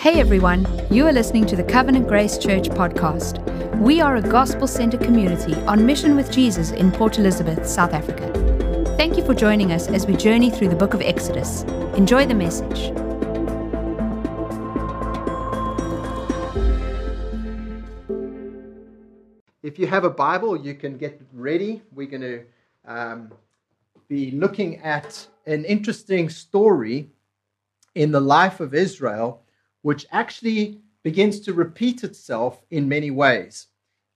Hey everyone, you are listening to the Covenant Grace Church podcast. We are a gospel centered community on mission with Jesus in Port Elizabeth, South Africa. Thank you for joining us as we journey through the book of Exodus. Enjoy the message. If you have a Bible, you can get ready. We're going to um, be looking at an interesting story in the life of Israel which actually begins to repeat itself in many ways.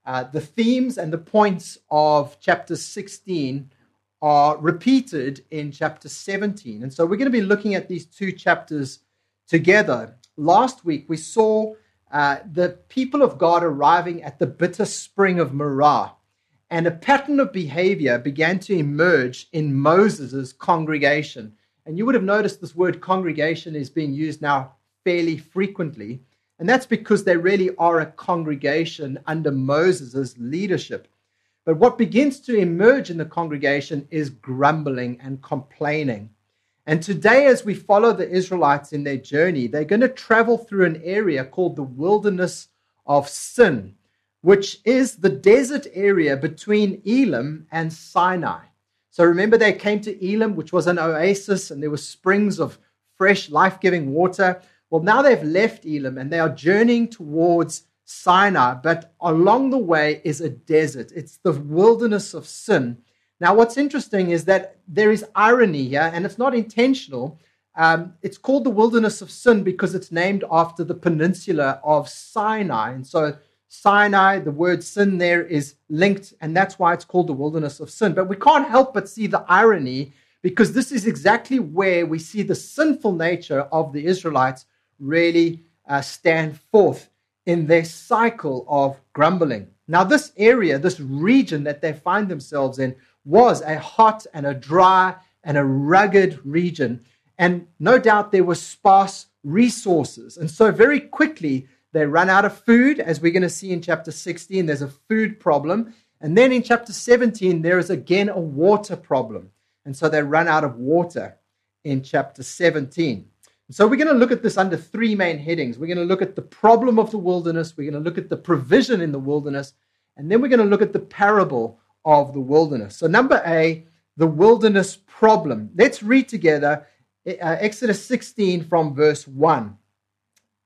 Uh, the themes and the points of chapter 16 are repeated in chapter 17. And so we're going to be looking at these two chapters together. Last week, we saw uh, the people of God arriving at the bitter spring of Marah, and a pattern of behavior began to emerge in Moses' congregation. And you would have noticed this word congregation is being used now fairly frequently. And that's because they really are a congregation under Moses' leadership. But what begins to emerge in the congregation is grumbling and complaining. And today, as we follow the Israelites in their journey, they're going to travel through an area called the wilderness of sin, which is the desert area between Elim and Sinai. So remember, they came to Elim, which was an oasis, and there were springs of fresh, life giving water. Well, now they've left Elim and they are journeying towards Sinai, but along the way is a desert. It's the wilderness of sin. Now, what's interesting is that there is irony here, and it's not intentional. Um, it's called the wilderness of sin because it's named after the peninsula of Sinai. And so, Sinai, the word sin there is linked, and that's why it's called the wilderness of sin. But we can't help but see the irony because this is exactly where we see the sinful nature of the Israelites really uh, stand forth in their cycle of grumbling. Now, this area, this region that they find themselves in, was a hot and a dry and a rugged region. And no doubt there were sparse resources. And so, very quickly, they run out of food, as we're going to see in chapter 16. There's a food problem. And then in chapter 17, there is again a water problem. And so they run out of water in chapter 17. So we're going to look at this under three main headings. We're going to look at the problem of the wilderness, we're going to look at the provision in the wilderness, and then we're going to look at the parable of the wilderness. So, number A, the wilderness problem. Let's read together uh, Exodus 16 from verse 1.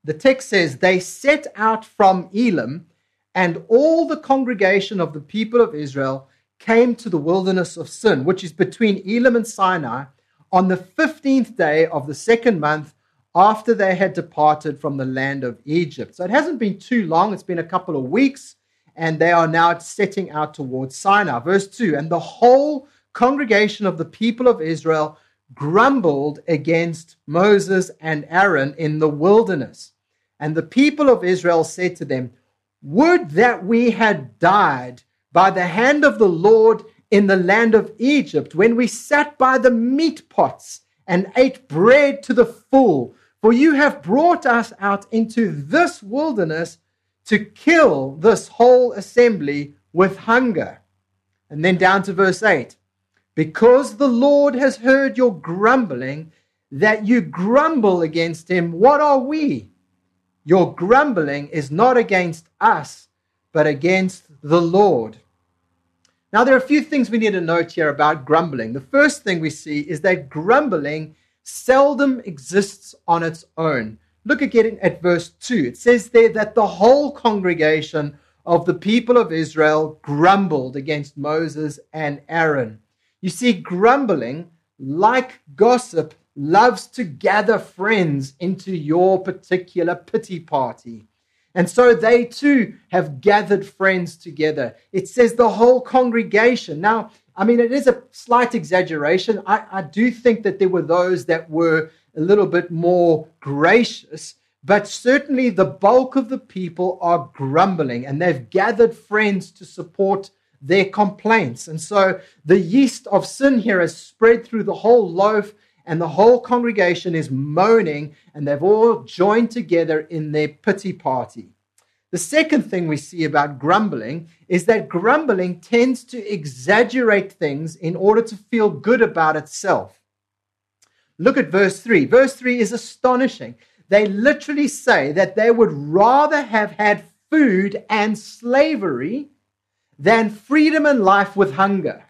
The text says, They set out from Elim, and all the congregation of the people of Israel came to the wilderness of Sin, which is between Elim and Sinai on the 15th day of the second month after they had departed from the land of Egypt. So it hasn't been too long, it's been a couple of weeks, and they are now setting out towards Sinai. Verse 2 And the whole congregation of the people of Israel grumbled against Moses and Aaron in the wilderness. And the people of Israel said to them, Would that we had died by the hand of the Lord in the land of Egypt, when we sat by the meat pots and ate bread to the full. For you have brought us out into this wilderness to kill this whole assembly with hunger. And then down to verse 8 Because the Lord has heard your grumbling, that you grumble against him, what are we? Your grumbling is not against us, but against the Lord. Now, there are a few things we need to note here about grumbling. The first thing we see is that grumbling seldom exists on its own. Look again at verse 2. It says there that the whole congregation of the people of Israel grumbled against Moses and Aaron. You see, grumbling, like gossip, loves to gather friends into your particular pity party. And so they too have gathered friends together. It says the whole congregation. Now, I mean, it is a slight exaggeration. I, I do think that there were those that were a little bit more gracious, but certainly the bulk of the people are grumbling and they've gathered friends to support their complaints. And so the yeast of sin here has spread through the whole loaf and the whole congregation is moaning, and they've all joined together in their pity party. The second thing we see about grumbling is that grumbling tends to exaggerate things in order to feel good about itself. Look at verse 3. Verse 3 is astonishing. they literally say that they would rather have had food and slavery than freedom and life with hunger.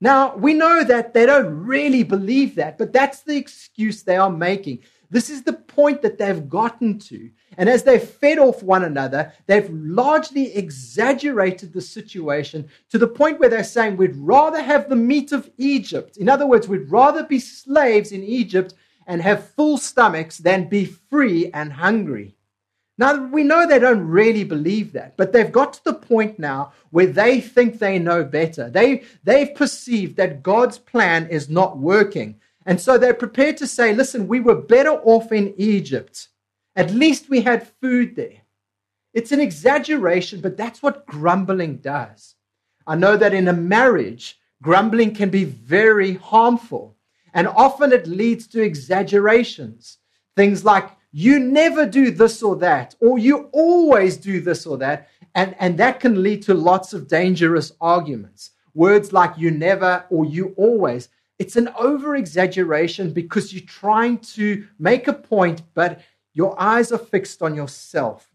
Now, we know that they don't really believe that, but that's the excuse they are making. This is the point that they've gotten to. And as they've fed off one another, they've largely exaggerated the situation to the point where they're saying, we'd rather have the meat of Egypt. In other words, we'd rather be slaves in Egypt and have full stomachs than be free and hungry. Now, we know they don't really believe that, but they've got to the point now where they think they know better. They, they've perceived that God's plan is not working. And so they're prepared to say, listen, we were better off in Egypt. At least we had food there. It's an exaggeration, but that's what grumbling does. I know that in a marriage, grumbling can be very harmful, and often it leads to exaggerations. Things like, you never do this or that, or you always do this or that. And, and that can lead to lots of dangerous arguments. Words like you never or you always. It's an over exaggeration because you're trying to make a point, but your eyes are fixed on yourself.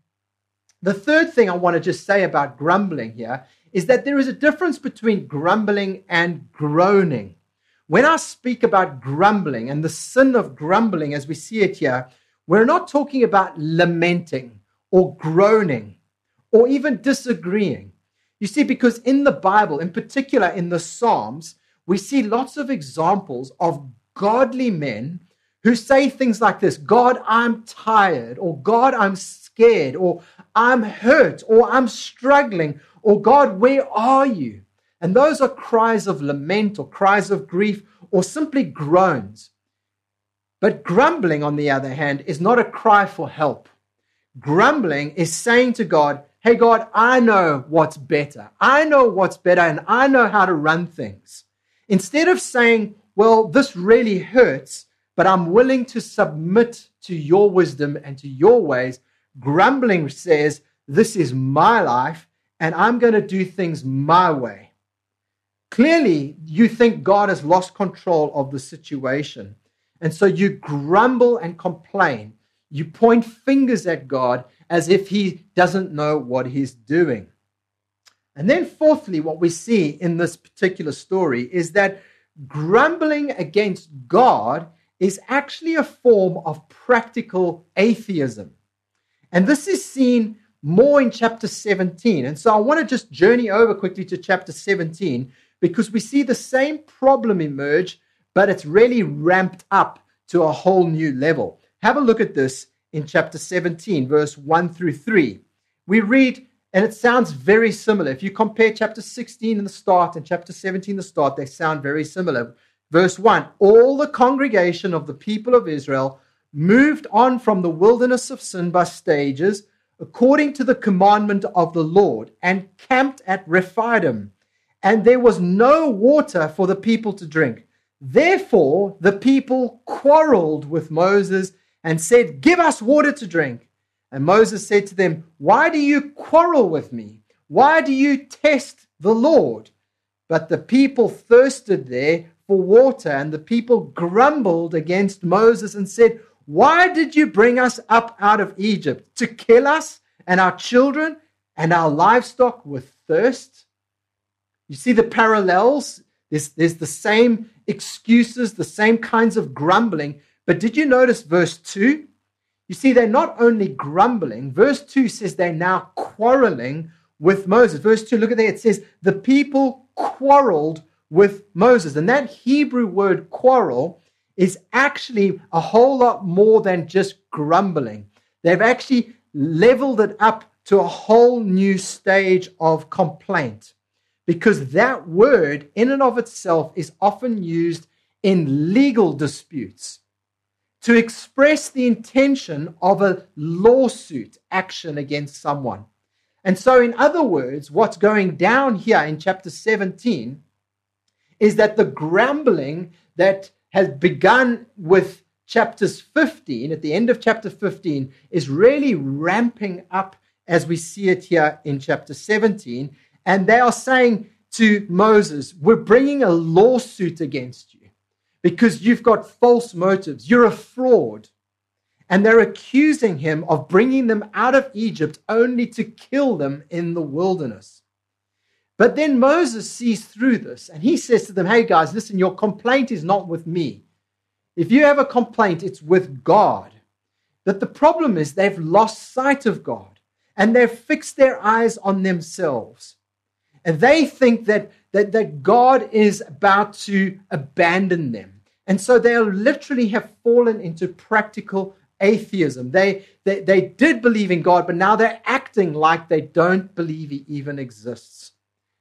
The third thing I want to just say about grumbling here is that there is a difference between grumbling and groaning. When I speak about grumbling and the sin of grumbling as we see it here, we're not talking about lamenting or groaning or even disagreeing. You see, because in the Bible, in particular in the Psalms, we see lots of examples of godly men who say things like this God, I'm tired, or God, I'm scared, or I'm hurt, or I'm struggling, or God, where are you? And those are cries of lament or cries of grief or simply groans. But grumbling, on the other hand, is not a cry for help. Grumbling is saying to God, Hey, God, I know what's better. I know what's better and I know how to run things. Instead of saying, Well, this really hurts, but I'm willing to submit to your wisdom and to your ways, grumbling says, This is my life and I'm going to do things my way. Clearly, you think God has lost control of the situation. And so you grumble and complain. You point fingers at God as if he doesn't know what he's doing. And then, fourthly, what we see in this particular story is that grumbling against God is actually a form of practical atheism. And this is seen more in chapter 17. And so I want to just journey over quickly to chapter 17 because we see the same problem emerge but it's really ramped up to a whole new level. Have a look at this in chapter 17, verse 1 through 3. We read, and it sounds very similar. If you compare chapter 16 in the start and chapter 17 the start, they sound very similar. Verse 1 All the congregation of the people of Israel moved on from the wilderness of sin by stages, according to the commandment of the Lord, and camped at Rephidim. And there was no water for the people to drink. Therefore, the people quarreled with Moses and said, Give us water to drink. And Moses said to them, Why do you quarrel with me? Why do you test the Lord? But the people thirsted there for water, and the people grumbled against Moses and said, Why did you bring us up out of Egypt? To kill us and our children and our livestock with thirst? You see the parallels? There's, there's the same excuses, the same kinds of grumbling. But did you notice verse 2? You see, they're not only grumbling, verse 2 says they're now quarreling with Moses. Verse 2, look at there, it says, the people quarreled with Moses. And that Hebrew word quarrel is actually a whole lot more than just grumbling. They've actually leveled it up to a whole new stage of complaint because that word, in and of itself, is often used in legal disputes to express the intention of a lawsuit action against someone. And so, in other words, what's going down here in chapter 17 is that the grumbling that has begun with chapters 15, at the end of chapter 15, is really ramping up as we see it here in chapter 17. And they are saying to Moses, We're bringing a lawsuit against you because you've got false motives. You're a fraud. and they're accusing him of bringing them out of Egypt only to kill them in the wilderness. But then Moses sees through this and he says to them, Hey guys, listen, your complaint is not with me. If you have a complaint, it's with God. That the problem is they've lost sight of God and they've fixed their eyes on themselves. And they think that, that, that God is about to abandon them. And so they literally have fallen into practical atheism. They, they, they did believe in God, but now they're acting like they don't believe He even exists.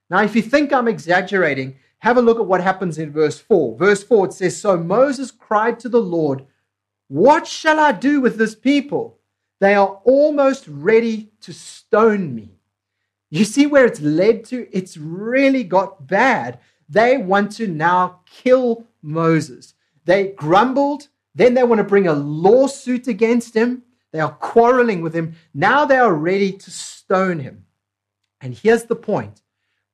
Now, if you think I'm exaggerating, have a look at what happens in verse 4. Verse 4 it says, So Moses cried to the Lord, What shall I do with this people? They are almost ready to stone me. You see where it's led to? It's really got bad. They want to now kill Moses. They grumbled, then they want to bring a lawsuit against him. They are quarreling with him. Now they are ready to stone him. And here's the point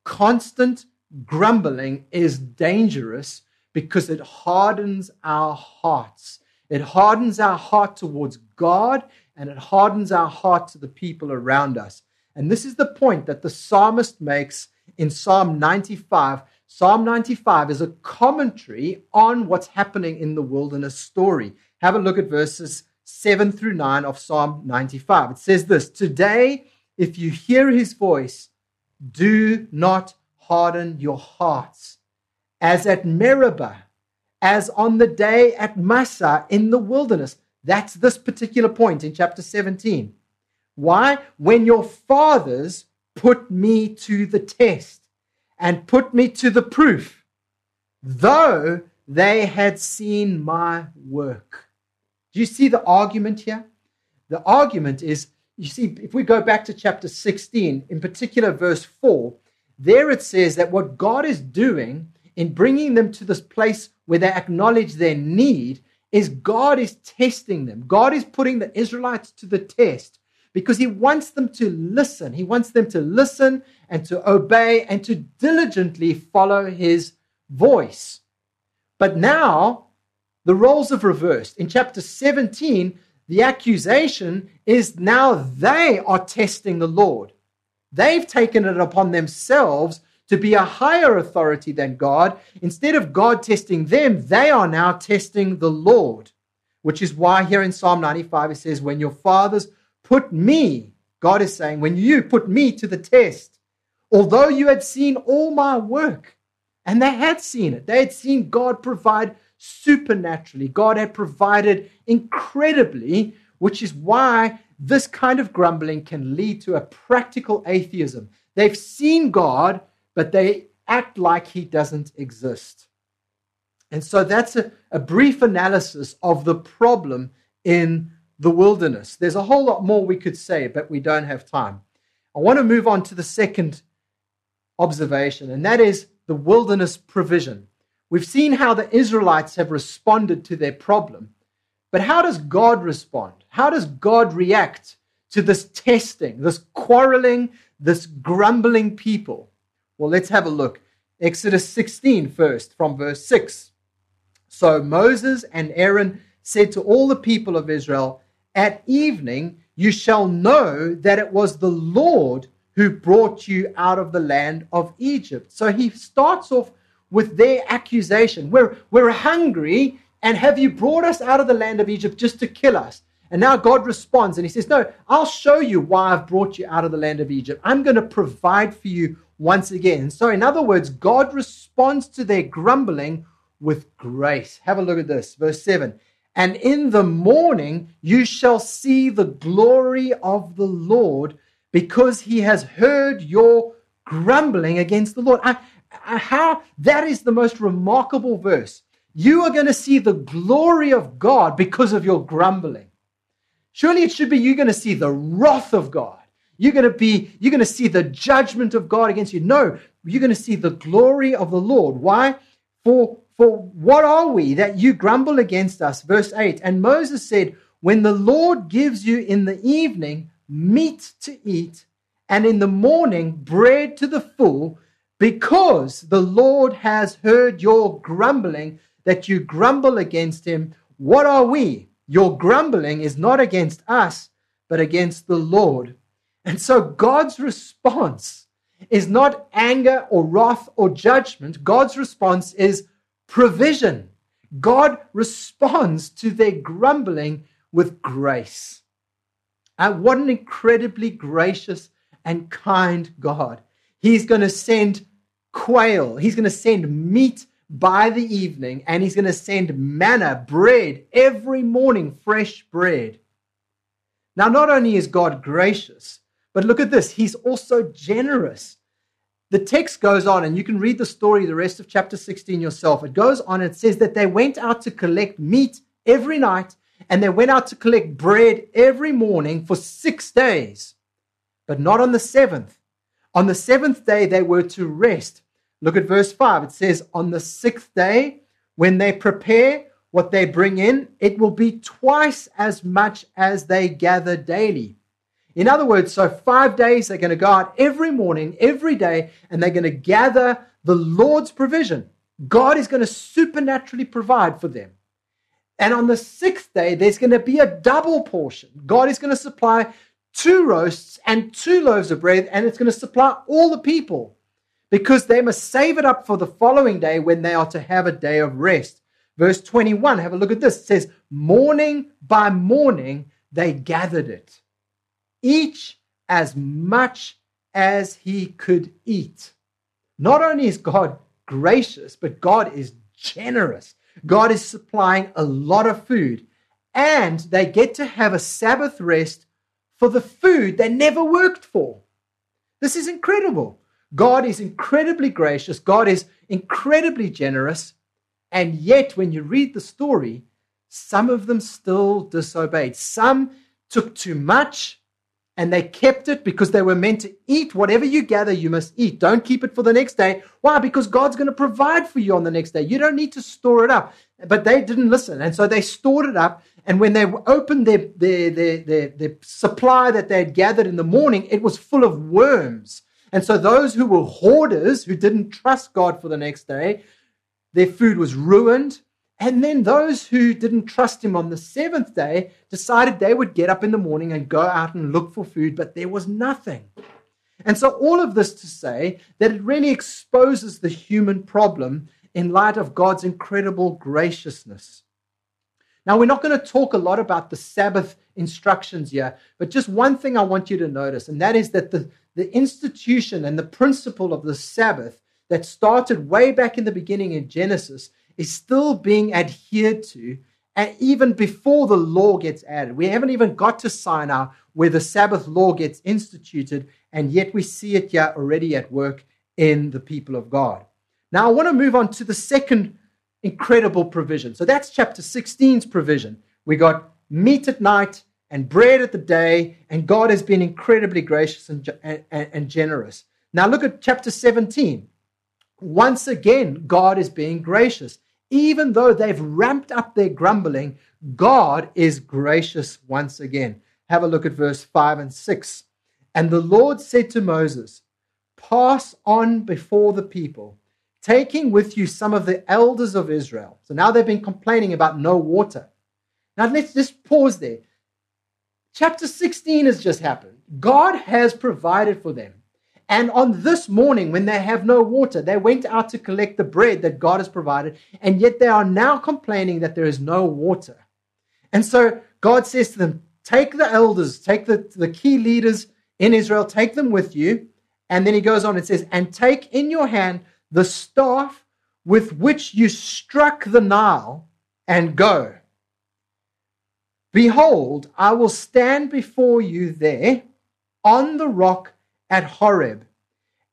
constant grumbling is dangerous because it hardens our hearts. It hardens our heart towards God and it hardens our heart to the people around us. And this is the point that the psalmist makes in Psalm 95. Psalm 95 is a commentary on what's happening in the wilderness story. Have a look at verses 7 through 9 of Psalm 95. It says this Today, if you hear his voice, do not harden your hearts, as at Meribah, as on the day at Massah in the wilderness. That's this particular point in chapter 17. Why? When your fathers put me to the test and put me to the proof, though they had seen my work. Do you see the argument here? The argument is, you see, if we go back to chapter 16, in particular, verse 4, there it says that what God is doing in bringing them to this place where they acknowledge their need is God is testing them. God is putting the Israelites to the test because he wants them to listen. He wants them to listen and to obey and to diligently follow his voice. But now the roles have reversed. In chapter 17, the accusation is now they are testing the Lord. They've taken it upon themselves to be a higher authority than God. Instead of God testing them, they are now testing the Lord, which is why here in Psalm 95 it says, When your fathers put me, God is saying, when you put me to the test, although you had seen all my work, and they had seen it, they had seen God provide supernaturally, God had provided incredibly, which is why this kind of grumbling can lead to a practical atheism. They've seen God, but they act like he doesn't exist. And so that's a, a brief analysis of the problem in the wilderness. There's a whole lot more we could say, but we don't have time. I want to move on to the second observation, and that is the wilderness provision. We've seen how the Israelites have responded to their problem, but how does God respond? How does God react to this testing, this quarreling, this grumbling people? Well, let's have a look. Exodus 16 first, from verse 6. So Moses and Aaron said to all the people of Israel, at evening you shall know that it was the Lord who brought you out of the land of Egypt. So he starts off with their accusation. We're, we're hungry, and have you brought us out of the land of Egypt just to kill us? And now God responds and he says, No, I'll show you why I've brought you out of the land of Egypt. I'm going to provide for you once again. So, in other words, God responds to their grumbling with grace. Have a look at this, verse 7 and in the morning you shall see the glory of the Lord because he has heard your grumbling against the Lord. I, I, how that is the most remarkable verse. You are going to see the glory of God because of your grumbling. Surely it should be you're going to see the wrath of God. You're going to be you're going to see the judgment of God against you. No, you're going to see the glory of the Lord. Why? For for what are we that you grumble against us? Verse 8 And Moses said, When the Lord gives you in the evening meat to eat, and in the morning bread to the full, because the Lord has heard your grumbling, that you grumble against him, what are we? Your grumbling is not against us, but against the Lord. And so God's response is not anger or wrath or judgment. God's response is provision. God responds to their grumbling with grace. And what an incredibly gracious and kind God. He's going to send quail, He's going to send meat by the evening, and He's going to send manna, bread, every morning, fresh bread. Now, not only is God gracious, but look at this, He's also generous. The text goes on, and you can read the story, the rest of chapter 16 yourself. It goes on, it says that they went out to collect meat every night, and they went out to collect bread every morning for six days, but not on the seventh. On the seventh day, they were to rest. Look at verse 5. It says, On the sixth day, when they prepare what they bring in, it will be twice as much as they gather daily. In other words, so five days they're going to go out every morning, every day, and they're going to gather the Lord's provision. God is going to supernaturally provide for them. And on the sixth day, there's going to be a double portion. God is going to supply two roasts and two loaves of bread, and it's going to supply all the people because they must save it up for the following day when they are to have a day of rest. Verse 21, have a look at this. It says, Morning by morning they gathered it each as much as he could eat. Not only is God gracious, but God is generous. God is supplying a lot of food, and they get to have a Sabbath rest for the food they never worked for. This is incredible. God is incredibly gracious, God is incredibly generous, and yet when you read the story, some of them still disobeyed. Some took too much, and they kept it because they were meant to eat whatever you gather, you must eat. Don't keep it for the next day. Why? Because God's going to provide for you on the next day. You don't need to store it up. But they didn't listen. And so they stored it up. And when they opened their, their, their, their, their supply that they had gathered in the morning, it was full of worms. And so those who were hoarders, who didn't trust God for the next day, their food was ruined. And then those who didn't trust him on the seventh day decided they would get up in the morning and go out and look for food, but there was nothing. And so, all of this to say that it really exposes the human problem in light of God's incredible graciousness. Now, we're not going to talk a lot about the Sabbath instructions here, but just one thing I want you to notice, and that is that the, the institution and the principle of the Sabbath that started way back in the beginning in Genesis is still being adhered to and even before the law gets added. We haven't even got to Sinai where the Sabbath law gets instituted, and yet we see it here already at work in the people of God. Now, I want to move on to the second incredible provision. So that's chapter 16's provision. We got meat at night and bread at the day, and God has been incredibly gracious and, and, and generous. Now, look at chapter 17. Once again, God is being gracious even though they've ramped up their grumbling, God is gracious once again. Have a look at verse 5 and 6. And the Lord said to Moses, Pass on before the people, taking with you some of the elders of Israel. So now they've been complaining about no water. Now let's just pause there. Chapter 16 has just happened. God has provided for them. And on this morning, when they have no water, they went out to collect the bread that God has provided, and yet they are now complaining that there is no water. And so God says to them, Take the elders, take the, the key leaders in Israel, take them with you. And then he goes on and says, And take in your hand the staff with which you struck the Nile, and go. Behold, I will stand before you there on the rock at Horeb,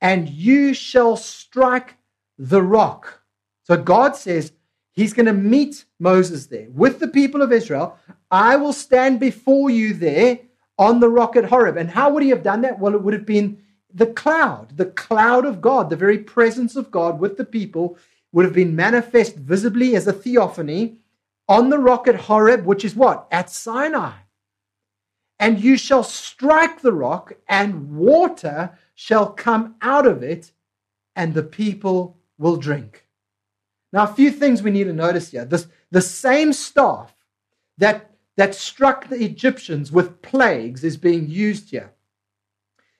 and you shall strike the rock. So God says he's going to meet Moses there with the people of Israel. I will stand before you there on the rock at Horeb. And how would he have done that? Well, it would have been the cloud, the cloud of God, the very presence of God with the people would have been manifest visibly as a theophany on the rock at Horeb, which is what? At Sinai and you shall strike the rock, and water shall come out of it, and the people will drink. Now, a few things we need to notice here. This, the same staff that that struck the Egyptians with plagues is being used here.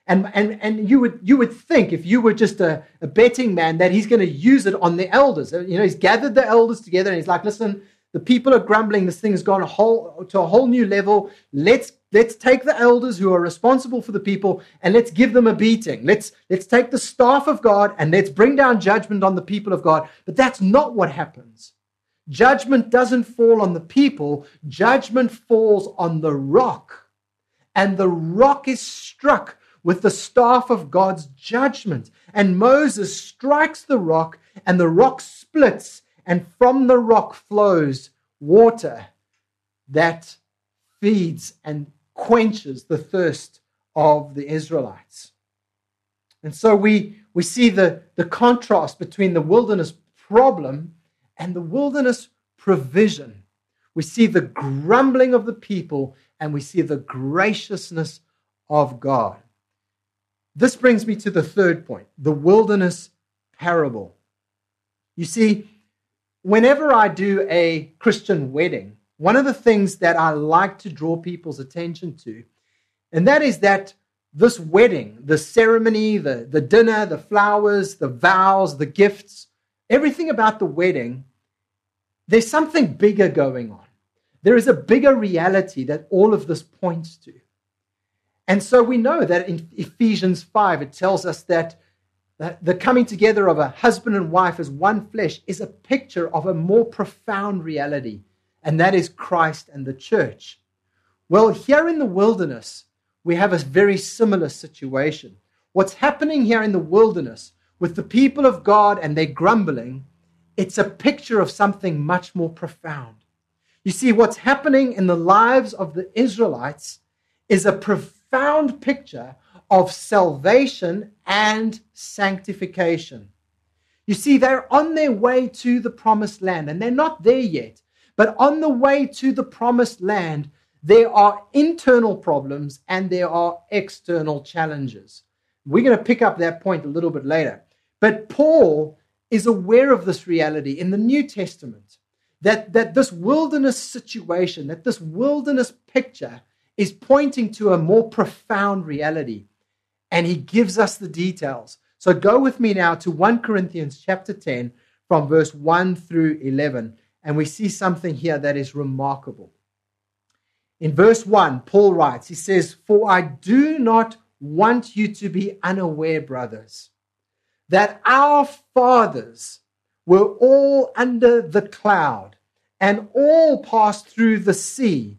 And, and, and you, would, you would think, if you were just a, a betting man, that he's going to use it on the elders. You know, he's gathered the elders together and he's like, listen, the people are grumbling. This thing has gone whole, to a whole new level. Let's, let's take the elders who are responsible for the people and let's give them a beating. Let's, let's take the staff of God and let's bring down judgment on the people of God. But that's not what happens. Judgment doesn't fall on the people, judgment falls on the rock. And the rock is struck with the staff of God's judgment. And Moses strikes the rock, and the rock splits, and from the rock flows water that feeds and quenches the thirst of the Israelites. And so we, we see the, the contrast between the wilderness problem and the wilderness provision. We see the grumbling of the people and we see the graciousness of God. This brings me to the third point the wilderness parable. You see, whenever I do a Christian wedding, one of the things that I like to draw people's attention to, and that is that this wedding, the ceremony, the, the dinner, the flowers, the vows, the gifts, everything about the wedding, there's something bigger going on. There is a bigger reality that all of this points to. And so we know that in Ephesians 5, it tells us that the coming together of a husband and wife as one flesh is a picture of a more profound reality, and that is Christ and the church. Well, here in the wilderness, we have a very similar situation. What's happening here in the wilderness with the people of God and their grumbling, it's a picture of something much more profound. You see, what's happening in the lives of the Israelites is a profound picture of salvation and sanctification. You see, they're on their way to the promised land, and they're not there yet. But on the way to the promised land, there are internal problems and there are external challenges. We're going to pick up that point a little bit later. But Paul is aware of this reality in the New Testament that, that this wilderness situation, that this wilderness picture is pointing to a more profound reality. And he gives us the details. So go with me now to 1 Corinthians chapter 10 from verse 1 through 11. And we see something here that is remarkable. In verse 1, Paul writes, he says, For I do not want you to be unaware, brothers, that our fathers were all under the cloud and all passed through the sea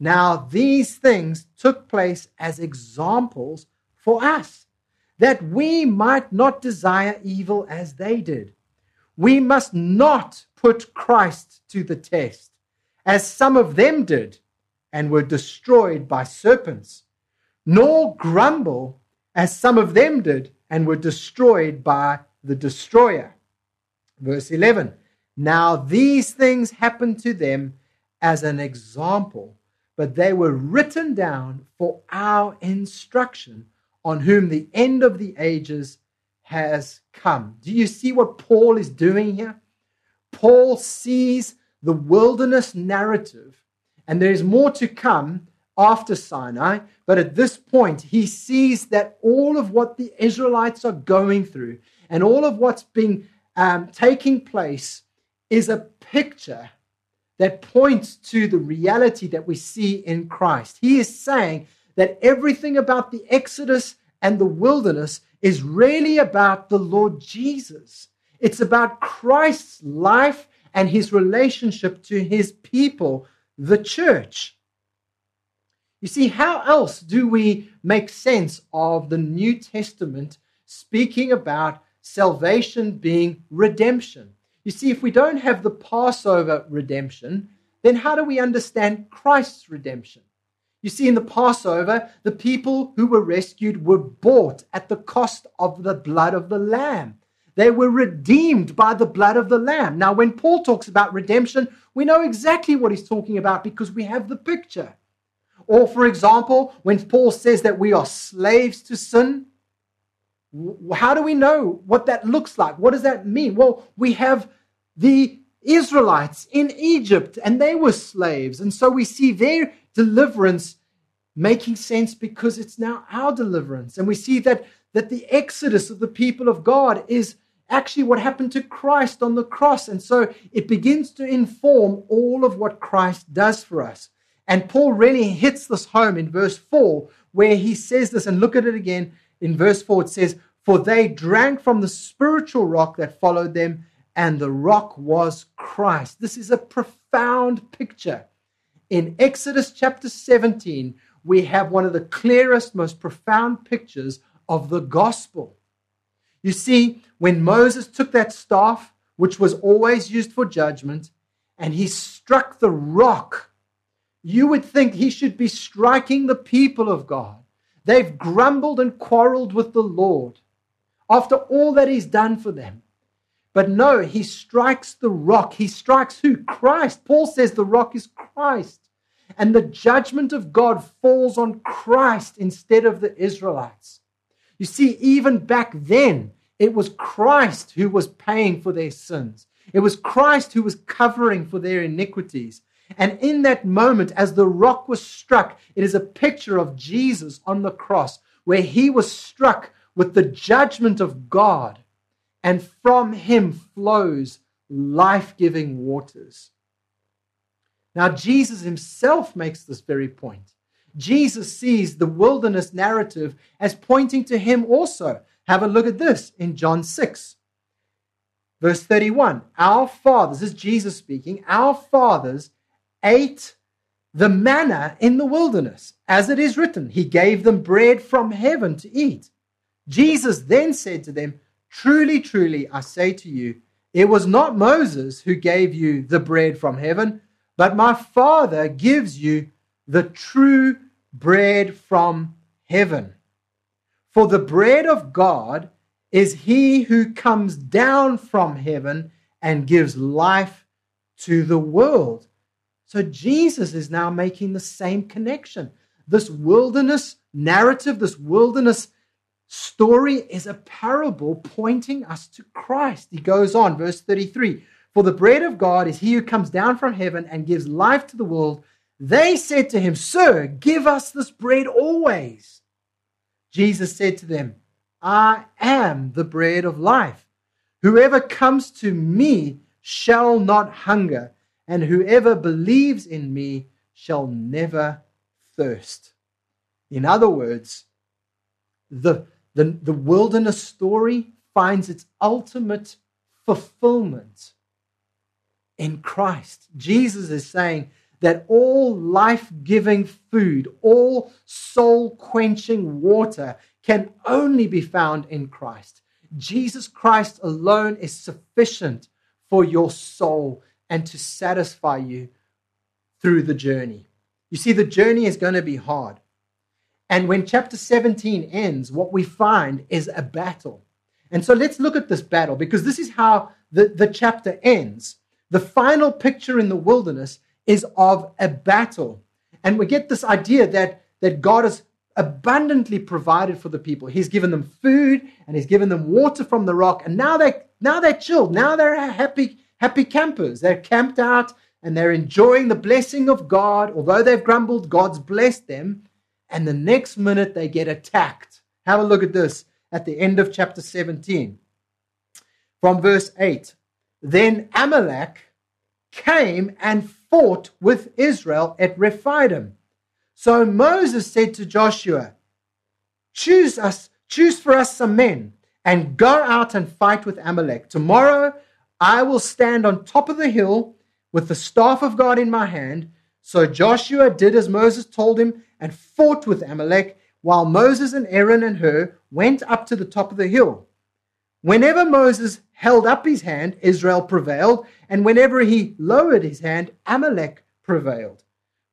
Now, these things took place as examples for us, that we might not desire evil as they did. We must not put Christ to the test, as some of them did, and were destroyed by serpents, nor grumble, as some of them did, and were destroyed by the destroyer. Verse 11 Now these things happened to them as an example but they were written down for our instruction, on whom the end of the ages has come. Do you see what Paul is doing here? Paul sees the wilderness narrative, and there is more to come after Sinai, but at this point, he sees that all of what the Israelites are going through and all of what's being um, taking place is a picture that points to the reality that we see in Christ. He is saying that everything about the Exodus and the wilderness is really about the Lord Jesus. It's about Christ's life and his relationship to his people, the church. You see, how else do we make sense of the New Testament speaking about salvation being redemption? You see, if we don't have the Passover redemption, then how do we understand Christ's redemption? You see, in the Passover, the people who were rescued were bought at the cost of the blood of the Lamb. They were redeemed by the blood of the Lamb. Now, when Paul talks about redemption, we know exactly what he's talking about because we have the picture. Or, for example, when Paul says that we are slaves to sin, how do we know what that looks like? What does that mean? Well, we have the Israelites in Egypt and they were slaves. And so we see their deliverance making sense because it's now our deliverance. And we see that, that the exodus of the people of God is actually what happened to Christ on the cross. And so it begins to inform all of what Christ does for us. And Paul really hits this home in verse 4, where he says this, and look at it again. In verse 4, it says, For they drank from the spiritual rock that followed them, and the rock was Christ. This is a profound picture. In Exodus chapter 17, we have one of the clearest, most profound pictures of the gospel. You see, when Moses took that staff, which was always used for judgment, and he struck the rock, you would think he should be striking the people of God. They've grumbled and quarreled with the Lord after all that he's done for them. But no, he strikes the rock. He strikes who? Christ. Paul says the rock is Christ. And the judgment of God falls on Christ instead of the Israelites. You see, even back then, it was Christ who was paying for their sins. It was Christ who was covering for their iniquities. And in that moment, as the rock was struck, it is a picture of Jesus on the cross, where he was struck with the judgment of God and from him flows life giving waters. Now, Jesus himself makes this very point. Jesus sees the wilderness narrative as pointing to him also. Have a look at this in John 6, verse 31. Our fathers, this is Jesus speaking, our fathers ate the manna in the wilderness, as it is written, He gave them bread from heaven to eat. Jesus then said to them, Truly, truly, I say to you, it was not Moses who gave you the bread from heaven, but my Father gives you the true bread from heaven. For the bread of God is he who comes down from heaven and gives life to the world. So Jesus is now making the same connection. This wilderness narrative, this wilderness story is a parable pointing us to Christ. He goes on, verse 33 For the bread of God is he who comes down from heaven and gives life to the world. They said to him, Sir, give us this bread always. Jesus said to them, I am the bread of life. Whoever comes to me shall not hunger, and whoever believes in me shall never thirst. In other words, the, the, the wilderness story finds its ultimate fulfillment in Christ. Jesus is saying that all life giving food, all soul quenching water can only be found in Christ. Jesus Christ alone is sufficient for your soul and to satisfy you through the journey. You see, the journey is going to be hard. And when chapter 17 ends, what we find is a battle. And so let's look at this battle because this is how the, the chapter ends. The final picture in the wilderness is of a battle. And we get this idea that, that God has abundantly provided for the people. He's given them food and he's given them water from the rock. And now they now they're chilled. Now they're happy, happy campers. They're camped out and they're enjoying the blessing of God. Although they've grumbled, God's blessed them and the next minute they get attacked. Have a look at this at the end of chapter 17. From verse 8 Then Amalek came and fought with Israel at Rephidim. So Moses said to Joshua, Choose us, choose for us some men, and go out and fight with Amalek. Tomorrow I will stand on top of the hill with the staff of God in my hand. So Joshua did as Moses told him and fought with Amalek, while Moses and Aaron and Hur went up to the top of the hill. Whenever Moses held up his hand, Israel prevailed, and whenever he lowered his hand, Amalek prevailed.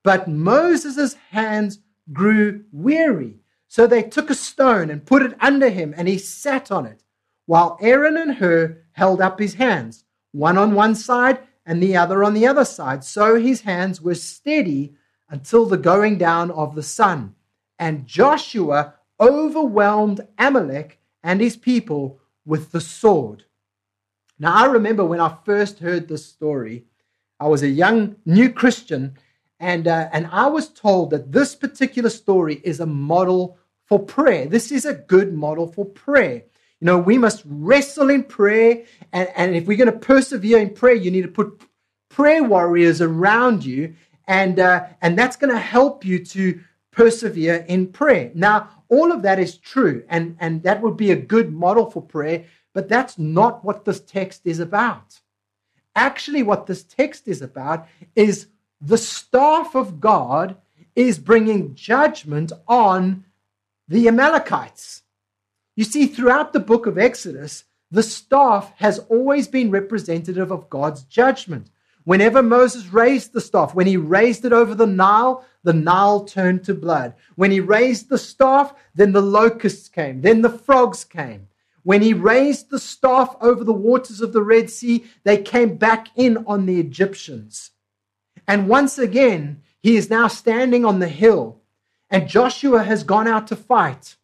But Moses' hands grew weary. So they took a stone and put it under him, and he sat on it, while Aaron and Hur held up his hands, one on one side and the other on the other side. So his hands were steady until the going down of the sun. And Joshua overwhelmed Amalek and his people with the sword. Now, I remember when I first heard this story, I was a young new Christian, and, uh, and I was told that this particular story is a model for prayer. This is a good model for prayer. Know, we must wrestle in prayer, and, and if we're going to persevere in prayer, you need to put prayer warriors around you, and, uh, and that's going to help you to persevere in prayer. Now, all of that is true, and, and that would be a good model for prayer, but that's not what this text is about. Actually, what this text is about is the staff of God is bringing judgment on the Amalekites. You see, throughout the book of Exodus, the staff has always been representative of God's judgment. Whenever Moses raised the staff, when he raised it over the Nile, the Nile turned to blood. When he raised the staff, then the locusts came, then the frogs came. When he raised the staff over the waters of the Red Sea, they came back in on the Egyptians. And once again, he is now standing on the hill, and Joshua has gone out to fight.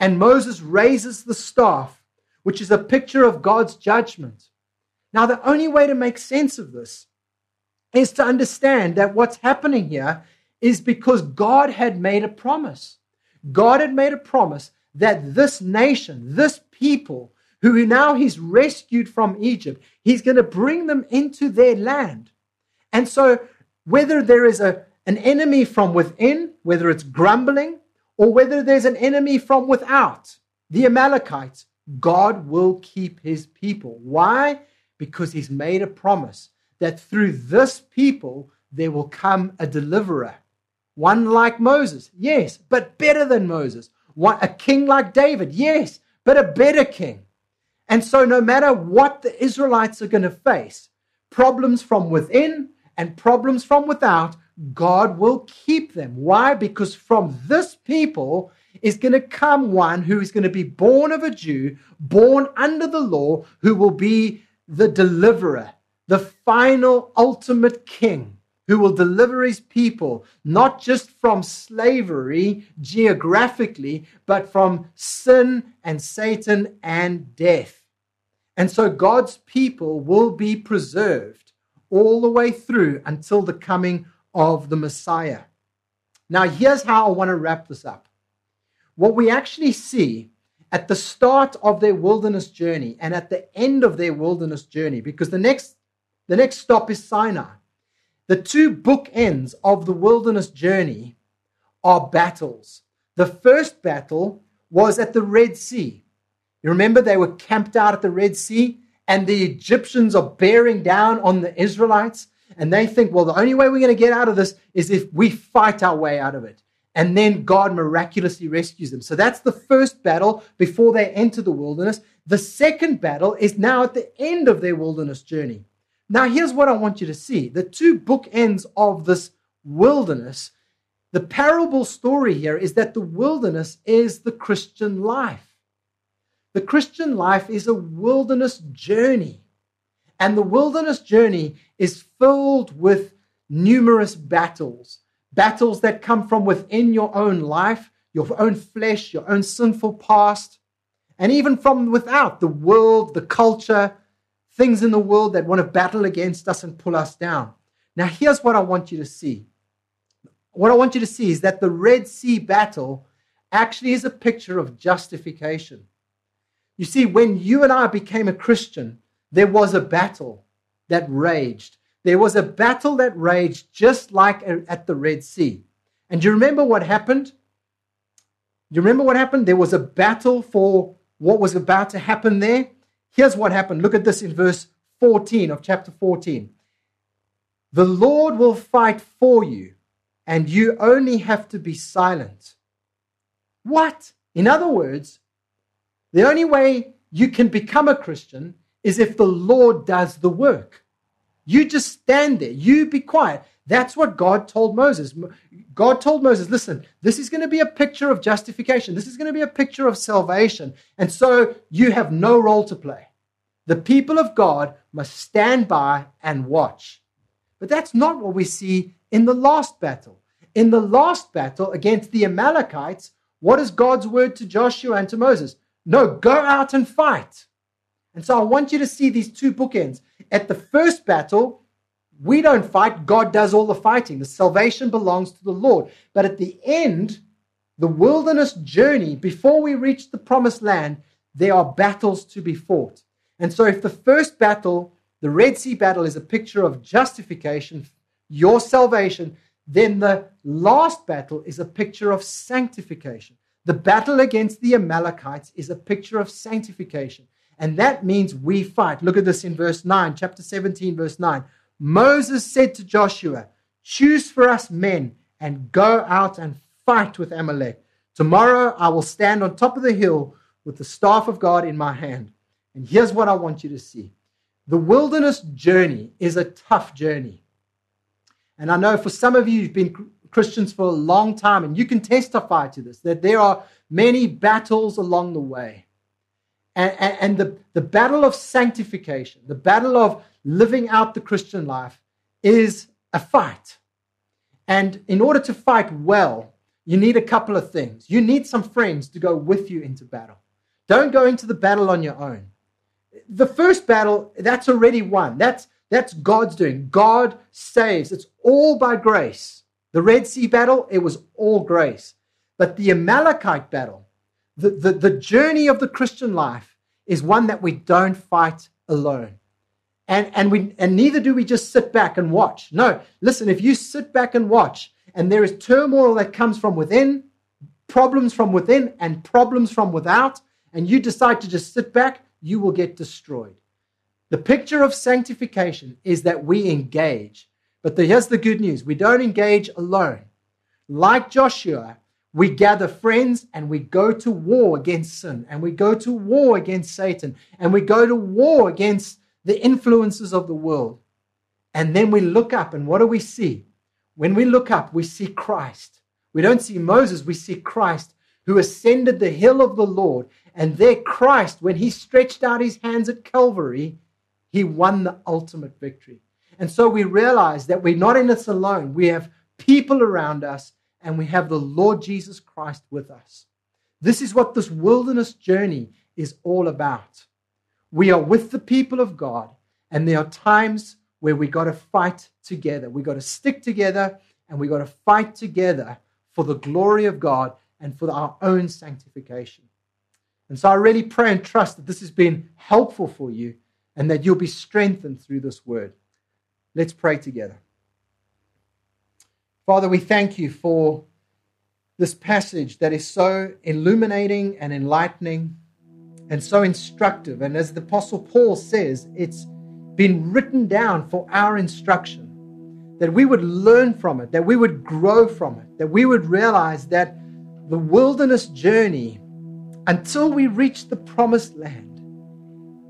And Moses raises the staff, which is a picture of God's judgment. Now, the only way to make sense of this is to understand that what's happening here is because God had made a promise. God had made a promise that this nation, this people, who now he's rescued from Egypt, he's going to bring them into their land. And so, whether there is a, an enemy from within, whether it's grumbling, or whether there's an enemy from without, the Amalekites, God will keep his people. Why? because he's made a promise that through this people there will come a deliverer. One like Moses, yes, but better than Moses. A king like David, yes, but a better king. And so, no matter what the Israelites are going to face, problems from within and problems from without, God will keep them. Why? Because from this people is going to come one who is going to be born of a Jew, born under the law, who will be the deliverer, the final ultimate king who will deliver his people not just from slavery geographically, but from sin and Satan and death. And so God's people will be preserved all the way through until the coming of the Messiah. Now, here's how I want to wrap this up. What we actually see at the start of their wilderness journey and at the end of their wilderness journey, because the next, the next stop is Sinai. The two bookends of the wilderness journey are battles. The first battle was at the Red Sea. You remember they were camped out at the Red Sea, and the Egyptians are bearing down on the Israelites, and they think, well, the only way we're going to get out of this is if we fight our way out of it and then God miraculously rescues them. So that's the first battle before they enter the wilderness. The second battle is now at the end of their wilderness journey. Now, here's what I want you to see the two bookends of this wilderness. The parable story here is that the wilderness is the Christian life. The Christian life is a wilderness journey. And the wilderness journey is filled with numerous battles battles that come from within your own life, your own flesh, your own sinful past, and even from without the world, the culture, things in the world that want to battle against us and pull us down. Now, here's what I want you to see. What I want you to see is that the Red Sea battle actually is a picture of justification. You see, when you and I became a Christian, there was a battle that raged. There was a battle that raged just like at the Red Sea. And do you remember what happened? Do you remember what happened? There was a battle for what was about to happen there. Here's what happened. Look at this in verse 14 of chapter 14. The Lord will fight for you, and you only have to be silent. What? In other words, the only way you can become a Christian is if the Lord does the work. You just stand there. You be quiet. That's what God told Moses. God told Moses, listen, this is going to be a picture of justification. This is going to be a picture of salvation. And so you have no role to play. The people of God must stand by and watch. But that's not what we see in the last battle. In the last battle against the Amalekites, what is God's word to Joshua and to Moses? No, go out and fight. And so I want you to see these two bookends. At the first battle, we don't fight, God does all the fighting. The salvation belongs to the Lord. But at the end, the wilderness journey, before we reach the promised land, there are battles to be fought. And so, if the first battle, the Red Sea battle, is a picture of justification, your salvation, then the last battle is a picture of sanctification. The battle against the Amalekites is a picture of sanctification. And that means we fight. Look at this in verse 9, chapter 17, verse 9. Moses said to Joshua, Choose for us men and go out and fight with Amalek. Tomorrow I will stand on top of the hill with the staff of God in my hand. And here's what I want you to see the wilderness journey is a tough journey. And I know for some of you, you've been Christians for a long time, and you can testify to this that there are many battles along the way. And, and, and the, the battle of sanctification, the battle of living out the Christian life, is a fight. And in order to fight well, you need a couple of things. You need some friends to go with you into battle. Don't go into the battle on your own. The first battle, that's already won. That's, that's God's doing. God saves. It's all by grace. The Red Sea battle, it was all grace. But the Amalekite battle, the, the, the journey of the Christian life is one that we don't fight alone. And, and, we, and neither do we just sit back and watch. No, listen, if you sit back and watch and there is turmoil that comes from within, problems from within, and problems from without, and you decide to just sit back, you will get destroyed. The picture of sanctification is that we engage. But the, here's the good news we don't engage alone. Like Joshua, we gather friends and we go to war against sin, and we go to war against Satan, and we go to war against the influences of the world. And then we look up, and what do we see? When we look up, we see Christ. We don't see Moses, we see Christ who ascended the hill of the Lord. And there, Christ, when he stretched out his hands at Calvary, he won the ultimate victory. And so we realize that we're not in this alone. We have people around us and we have the Lord Jesus Christ with us. This is what this wilderness journey is all about. We are with the people of God, and there are times where we got to fight together. We got to stick together and we got to fight together for the glory of God and for our own sanctification. And so I really pray and trust that this has been helpful for you and that you'll be strengthened through this word. Let's pray together. Father, we thank you for this passage that is so illuminating and enlightening and so instructive. And as the Apostle Paul says, it's been written down for our instruction, that we would learn from it, that we would grow from it, that we would realize that the wilderness journey, until we reach the promised land,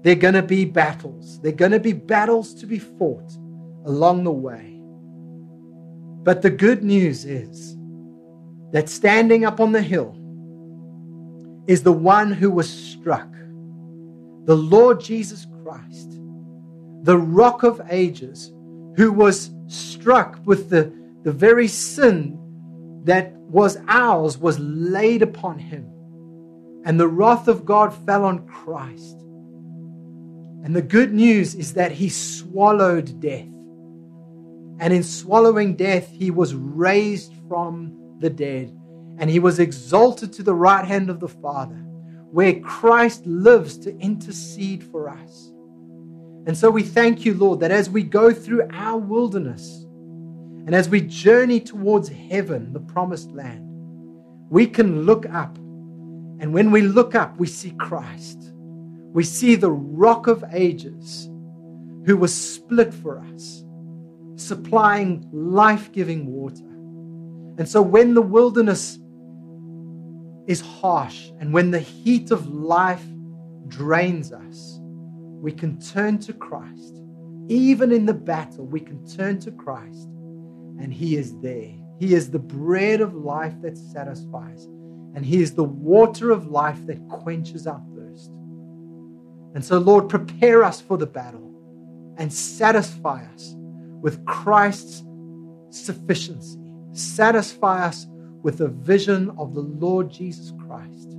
there are going to be battles. There are going to be battles to be fought along the way. But the good news is that standing up on the hill is the one who was struck, the Lord Jesus Christ, the rock of ages, who was struck with the, the very sin that was ours, was laid upon him. And the wrath of God fell on Christ. And the good news is that he swallowed death. And in swallowing death, he was raised from the dead. And he was exalted to the right hand of the Father, where Christ lives to intercede for us. And so we thank you, Lord, that as we go through our wilderness and as we journey towards heaven, the promised land, we can look up. And when we look up, we see Christ. We see the rock of ages who was split for us supplying life giving water. And so when the wilderness is harsh and when the heat of life drains us, we can turn to Christ even in the battle, we can turn to Christ and He is there. He is the bread of life that satisfies, and He is the water of life that quenches our thirst. And so, Lord, prepare us for the battle and satisfy us with Christ's sufficiency. Satisfy us with the vision of the Lord Jesus Christ.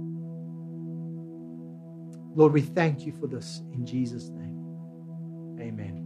Lord, we thank you for this in Jesus' name. Amen.